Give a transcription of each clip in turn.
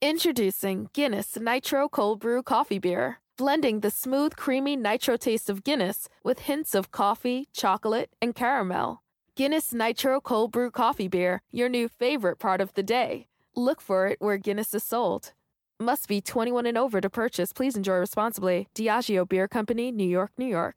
Introducing Guinness Nitro Cold Brew Coffee Beer, blending the smooth, creamy nitro taste of Guinness with hints of coffee, chocolate, and caramel. Guinness Nitro Cold Brew Coffee Beer, your new favorite part of the day. Look for it where Guinness is sold. Must be 21 and over to purchase. Please enjoy responsibly. Diageo Beer Company, New York, New York.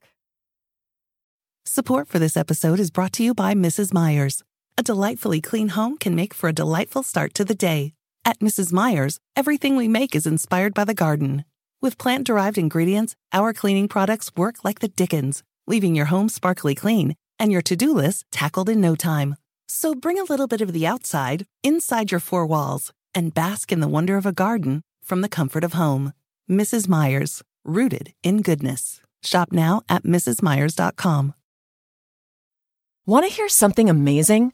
Support for this episode is brought to you by Mrs. Meyer's. A delightfully clean home can make for a delightful start to the day. At Mrs. Meyer's, everything we make is inspired by the garden. With plant derived ingredients, our cleaning products work like the Dickens, leaving your home sparkly clean and your to do list tackled in no time. So bring a little bit of the outside inside your four walls and bask in the wonder of a garden from the comfort of home. Mrs. Meyer's, rooted in goodness. Shop now at mrsmeyers.com. Want to hear something amazing?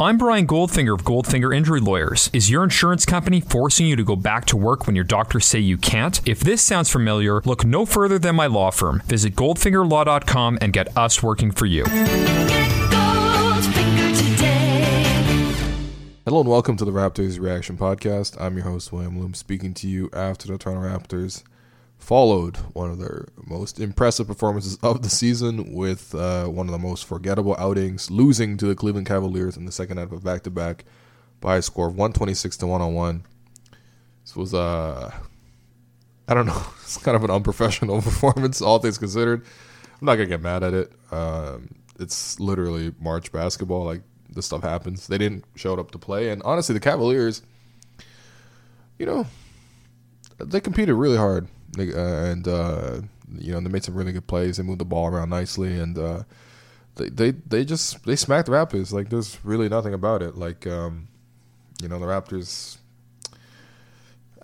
I'm Brian Goldfinger of Goldfinger Injury Lawyers. Is your insurance company forcing you to go back to work when your doctors say you can't? If this sounds familiar, look no further than my law firm. Visit goldfingerlaw.com and get us working for you. Hello and welcome to the Raptors Reaction Podcast. I'm your host, William Lou, speaking to you after the Toronto Raptors followed one of their most impressive performances of the season with uh, one of the most forgettable outings, losing to the Cleveland Cavaliers in the second half of back to back by a score of 126 to 101. This was, uh, I don't know, it's kind of an unprofessional performance, all things considered. I'm not going to get mad at it. Um, it's literally March basketball. Like, this stuff happens. They didn't show up to play. And honestly, the Cavaliers, you know, they competed really hard. Uh, and uh, you know they made some really good plays. They moved the ball around nicely, and uh, they they they just they smacked the Raptors. Like there's really nothing about it. Like um, you know the Raptors.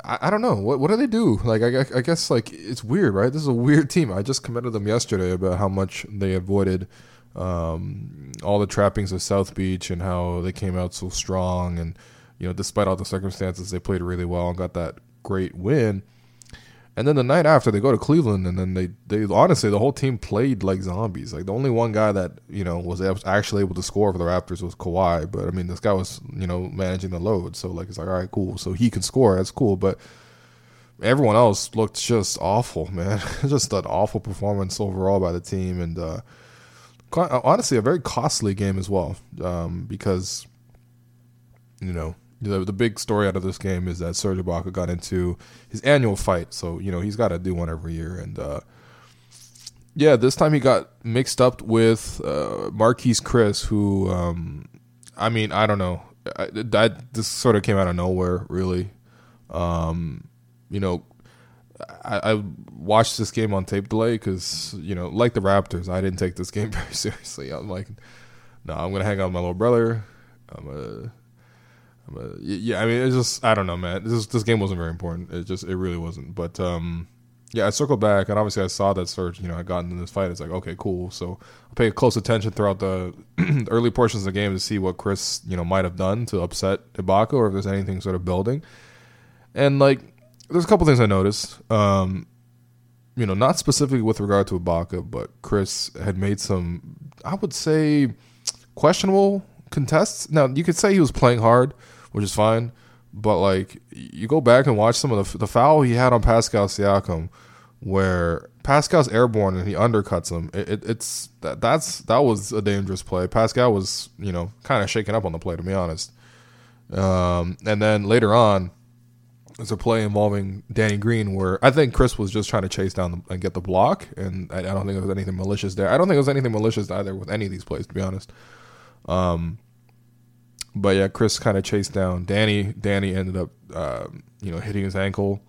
I, I don't know what what do they do. Like I, I guess like it's weird, right? This is a weird team. I just commented them yesterday about how much they avoided um, all the trappings of South Beach and how they came out so strong and you know despite all the circumstances they played really well and got that great win and then the night after, they go to Cleveland, and then they they honestly the whole team played like zombies. Like the only one guy that you know was actually able to score for the Raptors was Kawhi, but I mean this guy was you know managing the load, so like it's like all right, cool. So he can score, that's cool. But everyone else looked just awful, man. just an awful performance overall by the team, and uh, honestly a very costly game as well um, because you know the the big story out of this game is that Serge Ibaka got into his annual fight, so you know he's got to do one every year, and uh, yeah, this time he got mixed up with uh, Marquese Chriss, who um, I mean I don't know, I, that this sort of came out of nowhere, really. Um, you know, I, I, watched this game on tape delay because you know, like the Raptors, I didn't take this game very seriously. I'm like, no, I'm gonna hang out with my little brother. I'm gonna but yeah, I mean, it's just I don't know, man. This this game wasn't very important. It just it really wasn't. But um, yeah, I circled back and obviously I saw that Serge, you know, I got in this fight. It's like okay, cool. So I'll pay close attention throughout the early portions of the game to see what Chriss you know, might have done to upset Ibaka or if there's anything sort of building. And like, there's a couple things I noticed. Um, you know, not specifically with regard to Ibaka, but Chriss had made some, I would say, questionable contests. Now you could say he was playing hard which is fine. But like you go back and watch some of the the foul he had on Pascal Siakam, where Pascal's airborne and he undercuts him. It, it, it's that that's that was a dangerous play. Pascal was you know kind of shaken up on the play to be honest. Um, and then later on, there's a play involving Danny Green where I think Chriss was just trying to chase down the, and get the block, and I, I, don't think there was anything malicious there. I don't think there was anything malicious either with any of these plays, to be honest. Um, but yeah, Chriss kind of chased down Danny. Danny ended up, uh, you know, hitting his ankle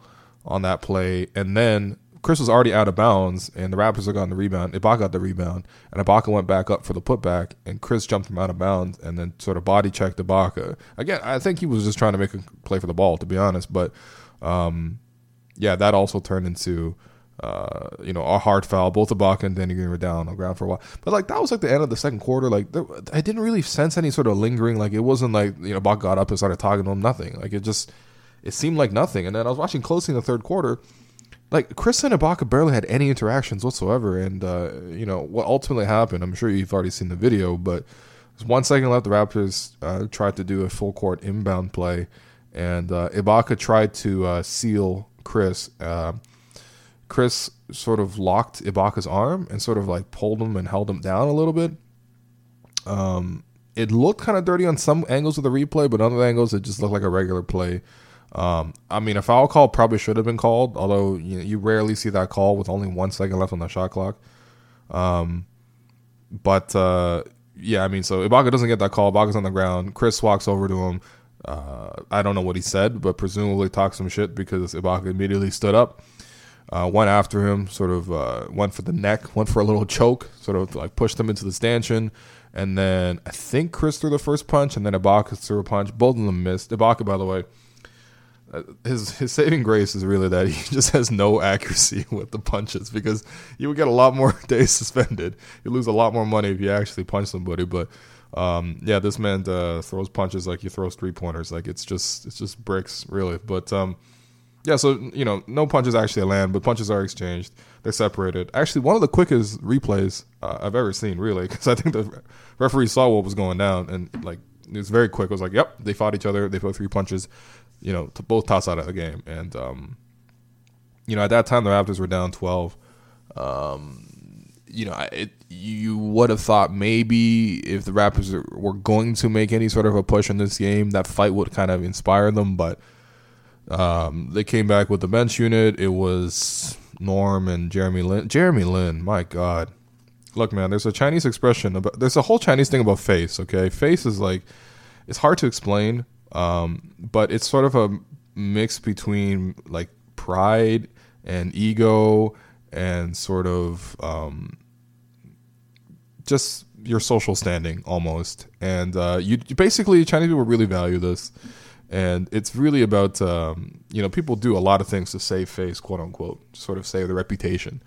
on that play, and then Chriss was already out of bounds, and the Raptors had gotten the rebound. Ibaka got the rebound, and Ibaka went back up for the putback, and Chriss jumped him out of bounds, and then sort of body checked Ibaka. Again, I think he was just trying to make a play for the ball, to be honest. But um, yeah, that also turned into uh, you know a hard foul. Both Ibaka and Danny Green were down on the ground for a while, but like that was like the end of the second quarter. Like there, I didn't really sense any sort of lingering. Like it wasn't like you know Ibaka got up and started talking to him. Nothing. Like it just it seemed like nothing. And then I was watching closely in the third quarter like Chriss and Ibaka barely had any interactions whatsoever, and uh, you know what ultimately happened. I'm sure you've already seen the video, but one second left. The Raptors uh, tried to do a full court inbound play, and uh, Ibaka tried to uh, seal Chriss. Chriss sort of locked Ibaka's arm and sort of like pulled him and held him down a little bit. Um, it looked kind of dirty on some angles of the replay, but other angles it just looked like a regular play. Um, I mean, a foul call probably should have been called, although you, know, you rarely see that call with only one second left on the shot clock. Um, but uh, yeah, I mean, so Ibaka doesn't get that call. Ibaka's on the ground. Chriss walks over to him. Uh, I don't know what he said, but presumably talked some shit because Ibaka immediately stood up, uh, went after him, sort of uh, went for the neck, went for a little choke, sort of like pushed him into the stanchion. And then I think Chriss threw the first punch, and then Ibaka threw a punch. Both of them missed. Ibaka, by the way, his his saving grace is really that he just has no accuracy with the punches because you would get a lot more days suspended. You lose a lot more money if you actually punch somebody. But um, yeah, this man uh, throws punches like he throws three pointers. Like it's just it's just bricks really. But um, yeah, so you know, no punches actually land, but punches are exchanged. They're separated. Actually, one of the quickest replays uh, I've ever seen, really, because I think the referee saw what was going down and like it was very quick. It was like, yep, they fought each other. They put three punches you know, to both toss out of the game. And um, you know, at that time the Raptors were down twelve. Um, you know, it, you would have thought maybe if the Raptors were going to make any sort of a push in this game, that fight would kind of inspire them. But um, they came back with the bench unit. It was Norm and Jeremy Lin. Jeremy Lin, my God. Look, man, there's a Chinese expression about. There's a whole Chinese thing about face. Okay, face is like it's hard to explain um, but it's sort of a mix between like pride and ego and sort of um, just your social standing almost. And uh, you, basically Chinese people really value this, and it's really about um, you know people do a lot of things to save face, quote unquote, sort of save their reputation.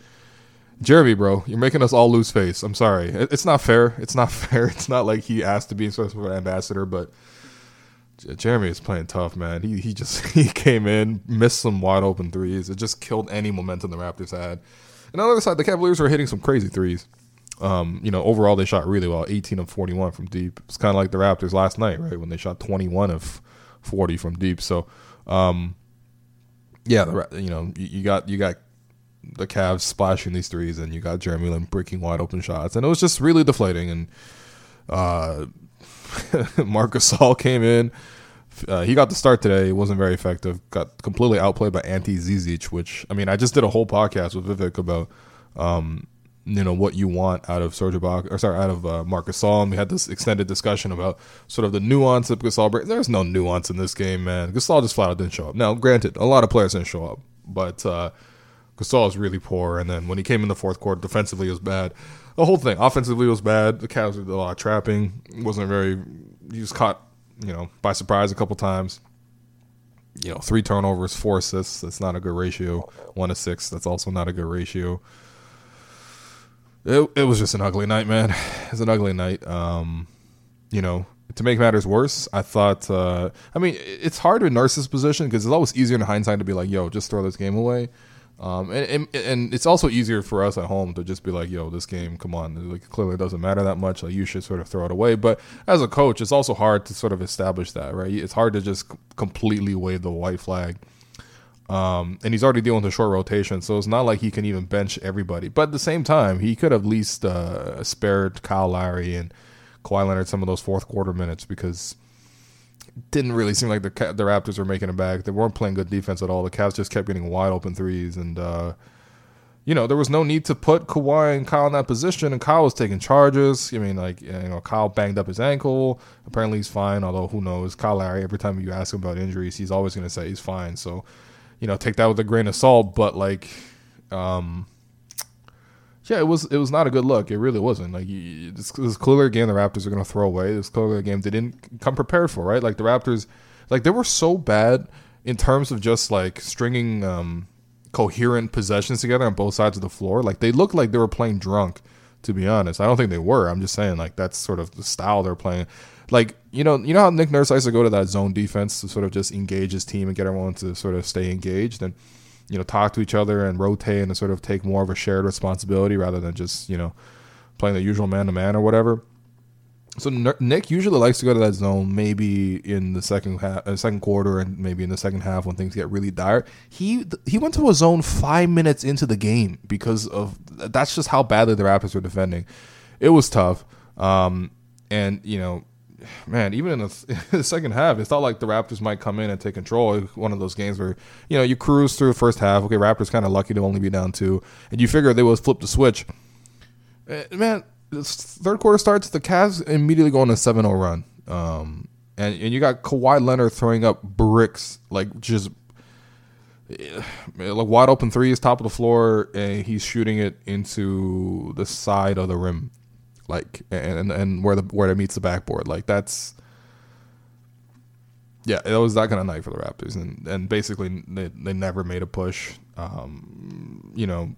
Jeremy, bro, you're making us all lose face. I'm sorry. It's not fair. It's not fair. It's not like he asked to be sort of an ambassador, but Jeremy is playing tough, man. He he just he came in, missed some wide open threes. It just killed any momentum the Raptors had. And on the other side, the Cavaliers were hitting some crazy threes. Um, you know, overall they shot really well, 18 of 41 from deep. It's kind of like the Raptors last night, right, when they shot 21 of 40 from deep. So, um, yeah, you know, you, got you got the Cavs splashing these threes, and you got Jeremy Lin breaking wide open shots, and it was just really deflating. And uh, Marc Gasol came in. Uh, he got the start today. It wasn't very effective. Got completely outplayed by Ante Zizic, which I mean, I just did a whole podcast with Vivek about, um, you know, what you want out of Serge Ibaka, or sorry, out of uh, Marc Gasol, and we had this extended discussion about sort of the nuance of Gasol. There's no nuance in this game, man. Gasol just flat out didn't show up. Now, granted, a lot of players didn't show up, but uh, Gasol is really poor. And then when he came in the fourth quarter, defensively, was bad the whole thing offensively was bad. The Cavs did a lot of trapping. wasn't very. He was caught, you know, by surprise a couple times. You know, three turnovers, four assists. That's not a good ratio. One to six. That's also not a good ratio. It it was just an ugly night, man. It's an ugly night. Um, you know, to make matters worse, I thought. Uh, I mean, it's hard to nurse this position because it's always easier in hindsight to be like, "Yo, just throw this game away." Um, and, and, and it's also easier for us at home to just be like, yo, this game, come on, like clearly doesn't matter that much. Like you should sort of throw it away. But as a coach, it's also hard to sort of establish that, right? It's hard to just completely wave the white flag. Um, and he's already dealing with a short rotation, so it's not like he can even bench everybody. But at the same time, he could have at least uh, spared Kyle Lowry and Kawhi Leonard some of those fourth quarter minutes because it didn't really seem like the the Raptors were making it back. They weren't playing good defense at all. The Cavs just kept getting wide open threes, and uh, you know there was no need to put Kawhi and Kyle in that position. And Kyle was taking charges. I mean, like you know, Kyle banged up his ankle. Apparently he's fine. Although who knows? Kyle Lowry. Every time you ask him about injuries, he's always going to say he's fine. So you know, take that with a grain of salt. But like, um, yeah, it was it was not a good look. It really wasn't. Like this was clearly a game the Raptors are going to throw away. This clearly a game they didn't come prepared for. Right, like the Raptors, like they were so bad in terms of just like stringing um, coherent possessions together on both sides of the floor. Like they looked like they were playing drunk. To be honest, I don't think they were. I'm just saying like that's sort of the style they're playing. Like you know, you know how Nick Nurse likes to go to that zone defense to sort of just engage his team and get everyone to sort of stay engaged and you know talk to each other and rotate and sort of take more of a shared responsibility rather than just you know playing the usual man to man or whatever. So Nick usually likes to go to that zone maybe in the second half, uh, second quarter, and maybe in the second half when things get really dire. He he went to a zone five minutes into the game because of that's just how badly the Raptors were defending. It was tough, um, and you know man, even in the, in the, second half, it's not like the Raptors might come in and take control. One of those games where you know you cruise through the first half. Okay, Raptors kind of lucky to only be down two, and you figure they will flip the switch. Eh, man, third quarter starts, the Cavs immediately go on a 7-0 run, um, and and you got Kawhi Leonard throwing up bricks like just eh, like wide open threes, top of the floor, and he's shooting it into the side of the rim like and and where the where it meets the backboard. Like that's yeah, it was that kind of night for the Raptors, and and basically they they never made a push. Um, you know,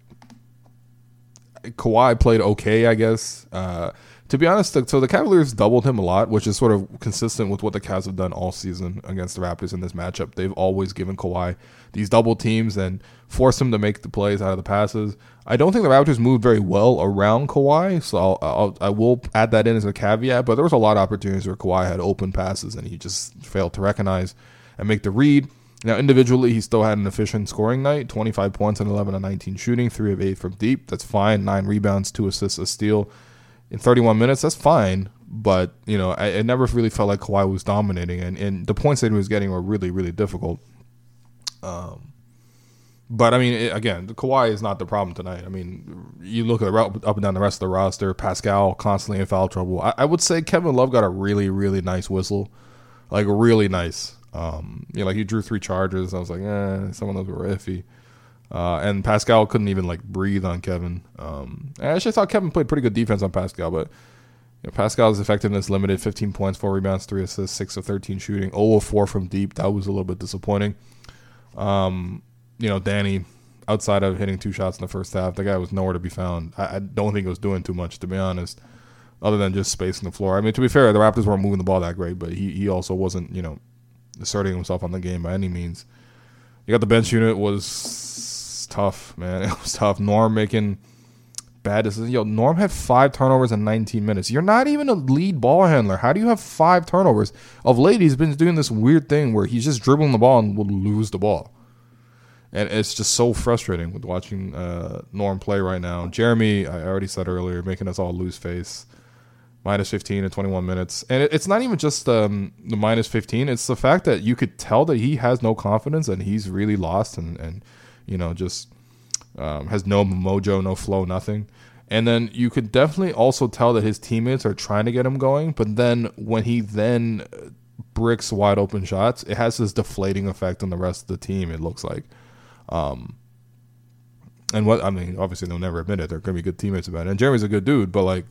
Kawhi played okay, I guess. Uh, to be honest, so the Cavaliers doubled him a lot, which is sort of consistent with what the Cavs have done all season against the Raptors in this matchup. They've always given Kawhi these double teams and forced him to make the plays out of the passes. I don't think the Raptors moved very well around Kawhi, so I'll, I'll I will add that in as a caveat. But there was a lot of opportunities where Kawhi had open passes and he just failed to recognize and make the read. Now, individually, he still had an efficient scoring night 25 points and 11 and 19 shooting, 3 of 8 from deep. That's fine. 9 rebounds, 2 assists, a steal in 31 minutes, that's fine. But you know, I, it never really felt like Kawhi was dominating, and, and the points that he was getting were really, really difficult. Um, but I mean, it, again, Kawhi is not the problem tonight. I mean, you look at the, up and down the rest of the roster. Pascal constantly in foul trouble. I, I would say Kevin Love got a really, really nice whistle, like really nice. Um, you know, like he drew three charges. I was like, eh, some of those were iffy. Uh, and Pascal couldn't even like breathe on Kevin. Um, I actually thought Kevin played pretty good defense on Pascal, but you know, Pascal's effectiveness limited 15 points, 4 rebounds, 3 assists, 6 of 13 shooting, 0 of 4 from deep. That was a little bit disappointing. Um, you know, Danny, outside of hitting two shots in the first half, the guy was nowhere to be found. I, I don't think he was doing too much, to be honest, other than just spacing the floor. I mean, to be fair, the Raptors weren't moving the ball that great, but he, he also wasn't, you know, asserting himself on the game by any means. You got the bench unit was tough, man. It was tough. Norm making bad decisions. Yo, Norm had five turnovers in 19 minutes. You're not even a lead ball handler. How do you have five turnovers? Of late, he's been doing this weird thing where he's just dribbling the ball and will lose the ball. And it's just so frustrating with watching uh, Norm play right now. Jeremy, I already said earlier, making us all lose face. Minus 15 in 21 minutes. And it's not even just um, the minus 15, it's the fact that you could tell that he has no confidence and he's really lost and, and you know, just um, has no mojo, no flow, nothing. And then you could definitely also tell that his teammates are trying to get him going, but then when he then bricks wide open shots, it has this deflating effect on the rest of the team. It looks like, um, and what I mean, obviously they'll never admit it. They're gonna be good teammates about it. And Jeremy's a good dude, but like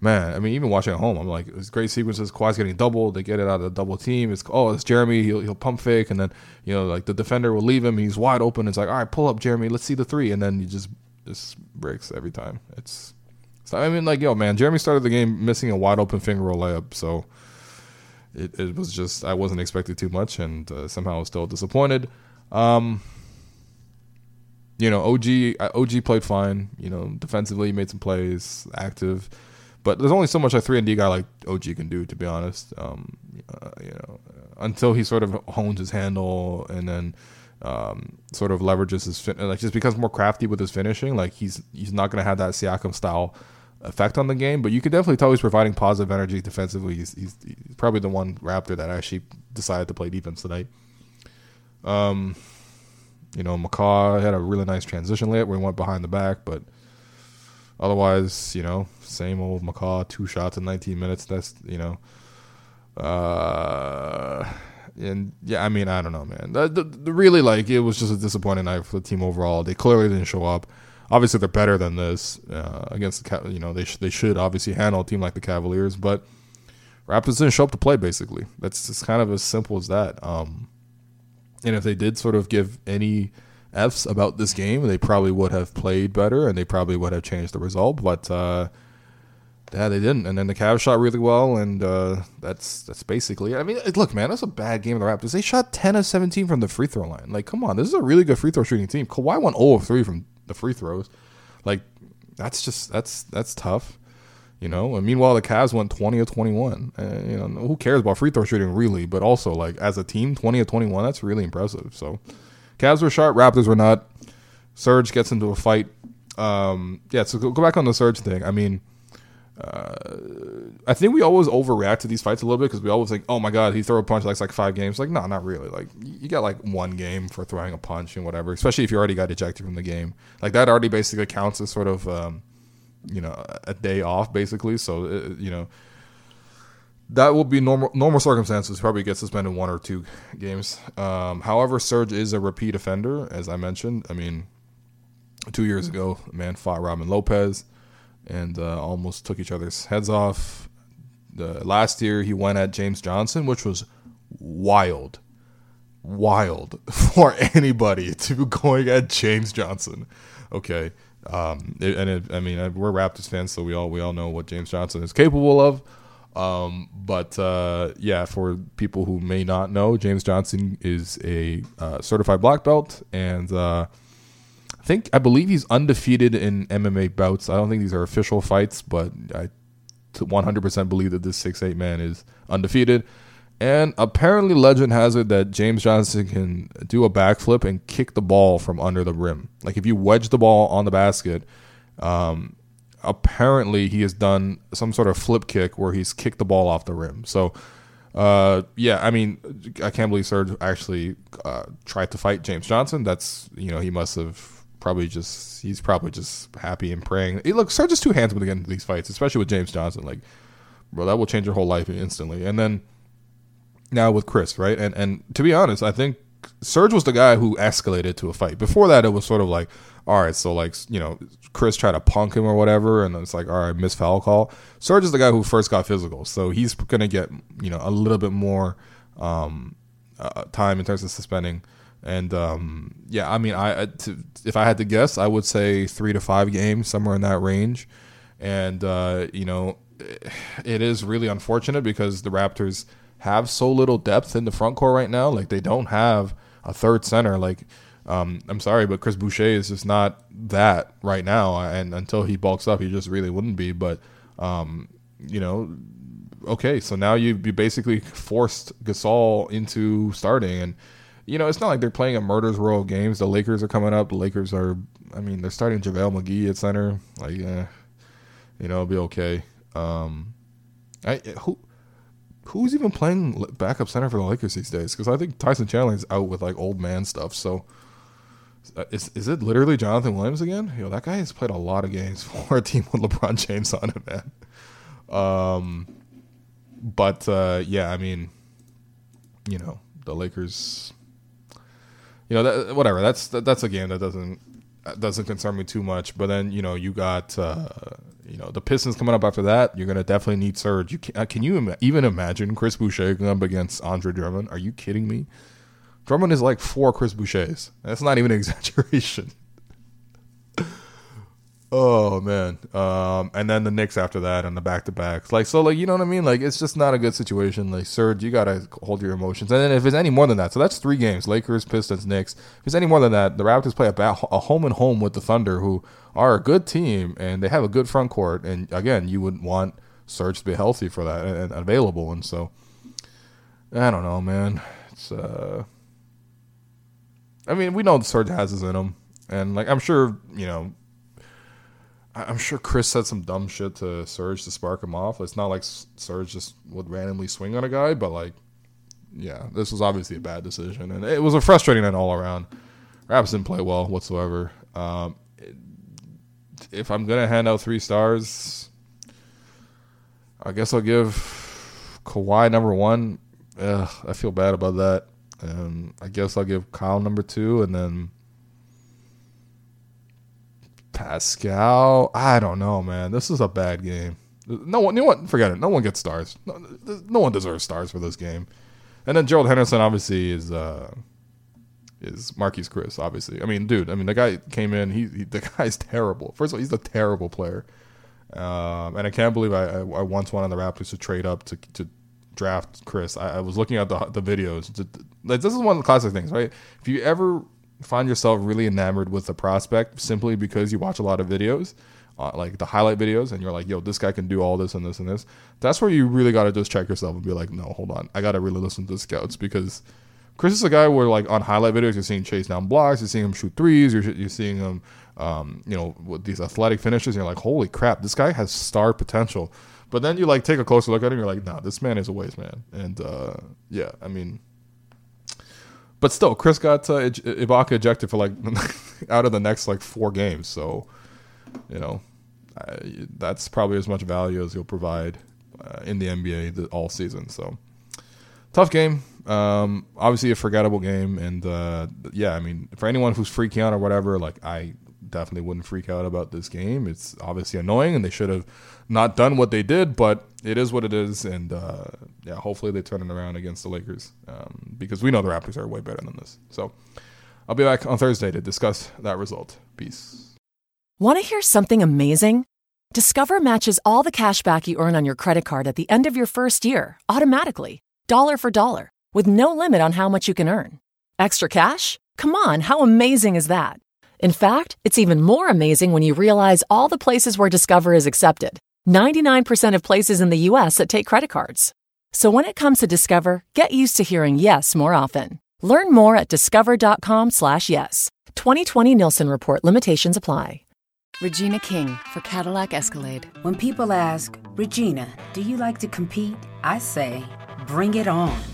man, I mean, even watching at home, I'm like, it's great sequences. Kawhi's getting doubled. They get it out of the double team. It's oh, it's Jeremy. He'll he'll pump fake, and then you know, like the defender will leave him. He's wide open. It's like, all right, pull up, Jeremy. Let's see the three, and then he just just breaks every time. It's so I mean, like yo, man, Jeremy started the game missing a wide open finger roll layup, so. It, it was just I wasn't expecting too much, and uh, somehow I was still disappointed. Um, you know, OG OG played fine. You know, defensively made some plays, active. But there's only so much a three and D guy like OG can do, to be honest. Um, uh, you know, until he sort of hones his handle and then um, sort of leverages his fin- like just becomes more crafty with his finishing. Like he's he's not gonna have that Siakam style effect on the game, but you can definitely tell he's providing positive energy defensively. He's, he's, he's probably the one Raptor that actually decided to play defense tonight. Um, you know, McCaw had a really nice transition layup where he went behind the back, but otherwise, you know, same old McCaw, two shots in 19 minutes. That's, you know, uh, and yeah, I mean, I don't know, man. The, the, the really, like, it was just a disappointing night for the team overall. They clearly didn't show up. Obviously, they're better than this uh, against the, you know, they sh- they should obviously handle a team like the Cavaliers, but Raptors didn't show up to play. Basically, that's just kind of as simple as that. Um, and if they did sort of give any F's about this game, they probably would have played better and they probably would have changed the result. But uh, yeah, they didn't. And then the Cavs shot really well, and uh, that's that's basically. It. I mean, look, man, that's a bad game of the Raptors. They shot ten of seventeen from the free throw line. Like, come on, this is a really good free throw shooting team. Kawhi went zero of three from the free throws. Like, that's just that's that's tough. You know, and meanwhile the Cavs went twenty of twenty one. Uh, you know, who cares about free throw shooting really? But also like as a team, twenty of twenty one. That's really impressive. So, Cavs were sharp, Raptors were not. Serge gets into a fight. Um, yeah, so go, back on the Serge thing. I mean, uh, I think we always overreact to these fights a little bit because we always think, oh my god, he threw a punch like like five games. Like, no, not really. Like, you got like one game for throwing a punch and whatever. Especially if you already got ejected from the game. Like that already basically counts as sort of, um, you know, a day off basically. So uh, you know, that will be normal normal circumstances. Probably get suspended one or two games. Um, however, Serge is a repeat offender, as I mentioned. I mean, two years ago, man fought Robin Lopez and uh, almost took each other's heads off. The last year he went at James Johnson, which was wild, wild for anybody to be going at James Johnson. Okay, um, it, and it, I mean we're Raptors fans, so we all we all know what James Johnson is capable of. Um, but uh, yeah, for people who may not know, James Johnson is a uh, certified black belt and uh, I think I believe he's undefeated in MMA bouts. I don't think these are official fights, but I 100% believe that this six eight man is undefeated. And apparently, legend has it that James Johnson can do a backflip and kick the ball from under the rim. Like if you wedge the ball on the basket, um, apparently he has done some sort of flip kick where he's kicked the ball off the rim. So, uh, yeah, I mean, I can't believe Serge actually uh, tried to fight James Johnson. That's you know he must have probably just he's probably just happy and praying. Hey, look, Serge is too handsome to get into these fights, especially with James Johnson. Like, bro, that will change your whole life instantly. And then now with Chriss, right? And and to be honest, I think Serge was the guy who escalated to a fight. Before that, it was sort of like, all right, so like you know, Chriss tried to punk him or whatever, and it's like, all right, miss foul call. Serge is the guy who first got physical, so he's gonna get you know a little bit more um, uh, time in terms of suspending. And um, yeah, I mean, I to, if I had to guess, I would say three to five games, somewhere in that range. And uh, you know, it is really unfortunate because the Raptors have so little depth in the front court right now. Like they don't have a third center. Like um, I'm sorry, but Chris Boucher is just not that right now. And until he bulks up, he just really wouldn't be. But um, you know, okay, so now you you basically forced Gasol into starting and you know, it's not like they're playing a murders row of games. The Lakers are coming up. The Lakers are, I mean, they're starting JaVale McGee at center. Like, eh, you know, it'll be okay. Um, I who who's even playing backup center for the Lakers these days? Because I think Tyson Chandler is out with like old man stuff. So uh, is is it literally Jonathan Williams again? Yo, that guy has played a lot of games for a team with LeBron James on it, man. Um, but uh, yeah, I mean, you know, the Lakers you know, that, whatever. That's that, that's a game that doesn't doesn't concern me too much. But then you know, you got uh, you know the Pistons coming up after that. You're gonna definitely need Serge. You can, uh, can you Im- even imagine Chris Boucher going up against Andre Drummond? Are you kidding me? Drummond is like four Chris Bouchers. That's not even an exaggeration. Oh man. Um, and then the Knicks after that and the back to backs. Like so like you know what I mean? Like it's just not a good situation. Like Serge, you gotta hold your emotions. And then if it's any more than that, so that's three games. Lakers, Pistons, Knicks. If it's any more than that, the Raptors play a, bat, a home and home with the Thunder, who are a good team and they have a good front court. And again, you would want Serge to be healthy for that and, and available. And so I don't know, man. It's uh I mean, we know the Serge has his in him. And like I'm sure, you know, I'm sure Chriss said some dumb shit to Serge to spark him off. It's not like Serge just would randomly swing on a guy, but like, yeah, this was obviously a bad decision, and it was a frustrating night all around. Raps didn't play well whatsoever. Um, if I'm gonna hand out three stars, I guess I'll give Kawhi number one. Ugh, I feel bad about that. And I guess I'll give Kyle number two, and then Pascal. I don't know, man. This is a bad game. No one, no one, forget it. No one gets stars. No, no one deserves stars for this game. And then Gerald Henderson obviously is uh, is Marquese Chriss. Obviously, I mean, dude. I mean, the guy came in. He, he the guy's terrible. First of all, he's a terrible player. Um, and I can't believe I, I, I once wanted the Raptors to trade up to to draft Chriss. I, I was looking at the the videos. This is one of the classic things, right? If you ever find yourself really enamored with the prospect simply because you watch a lot of videos, uh, like the highlight videos, and you're like, yo, this guy can do all this and this and this. That's where you really got to just check yourself and be like, no, hold on. I got to really listen to the scouts because Chriss is a guy where, like, on highlight videos, you're seeing chase down blocks, you're seeing him shoot threes, you're, you're seeing him, um, you know, with these athletic finishes, you're like, holy crap, this guy has star potential. But then you, like, take a closer look at him, you're like, nah, this man is a waste man. And, uh, yeah, I mean, but still, Chriss got uh, Ibaka ejected for like out of the next like four games. So, you know, I, that's probably as much value as he'll provide uh, in the NBA the, all season. So, tough game. Um, obviously a forgettable game, and uh, yeah, I mean, for anyone who's freaking out or whatever, like I definitely wouldn't freak out about this game. It's obviously annoying, and they should have not done what they did, but it is what it is, and uh, yeah, hopefully they turn it around against the Lakers um, because we know the Raptors are way better than this. So I'll be back on Thursday to discuss that result. Peace. Want to hear something amazing? Discover matches all the cash back you earn on your credit card at the end of your first year automatically, dollar for dollar, with no limit on how much you can earn. Extra cash? Come on, how amazing is that? In fact, it's even more amazing when you realize all the places where Discover is accepted 99% of places in the US that take credit cards. So when it comes to Discover, get used to hearing yes more often. Learn more at discover.com/slash yes. 2020 Nilson Report limitations apply. Regina King for Cadillac Escalade. When people ask, Regina, do you like to compete? I say, bring it on.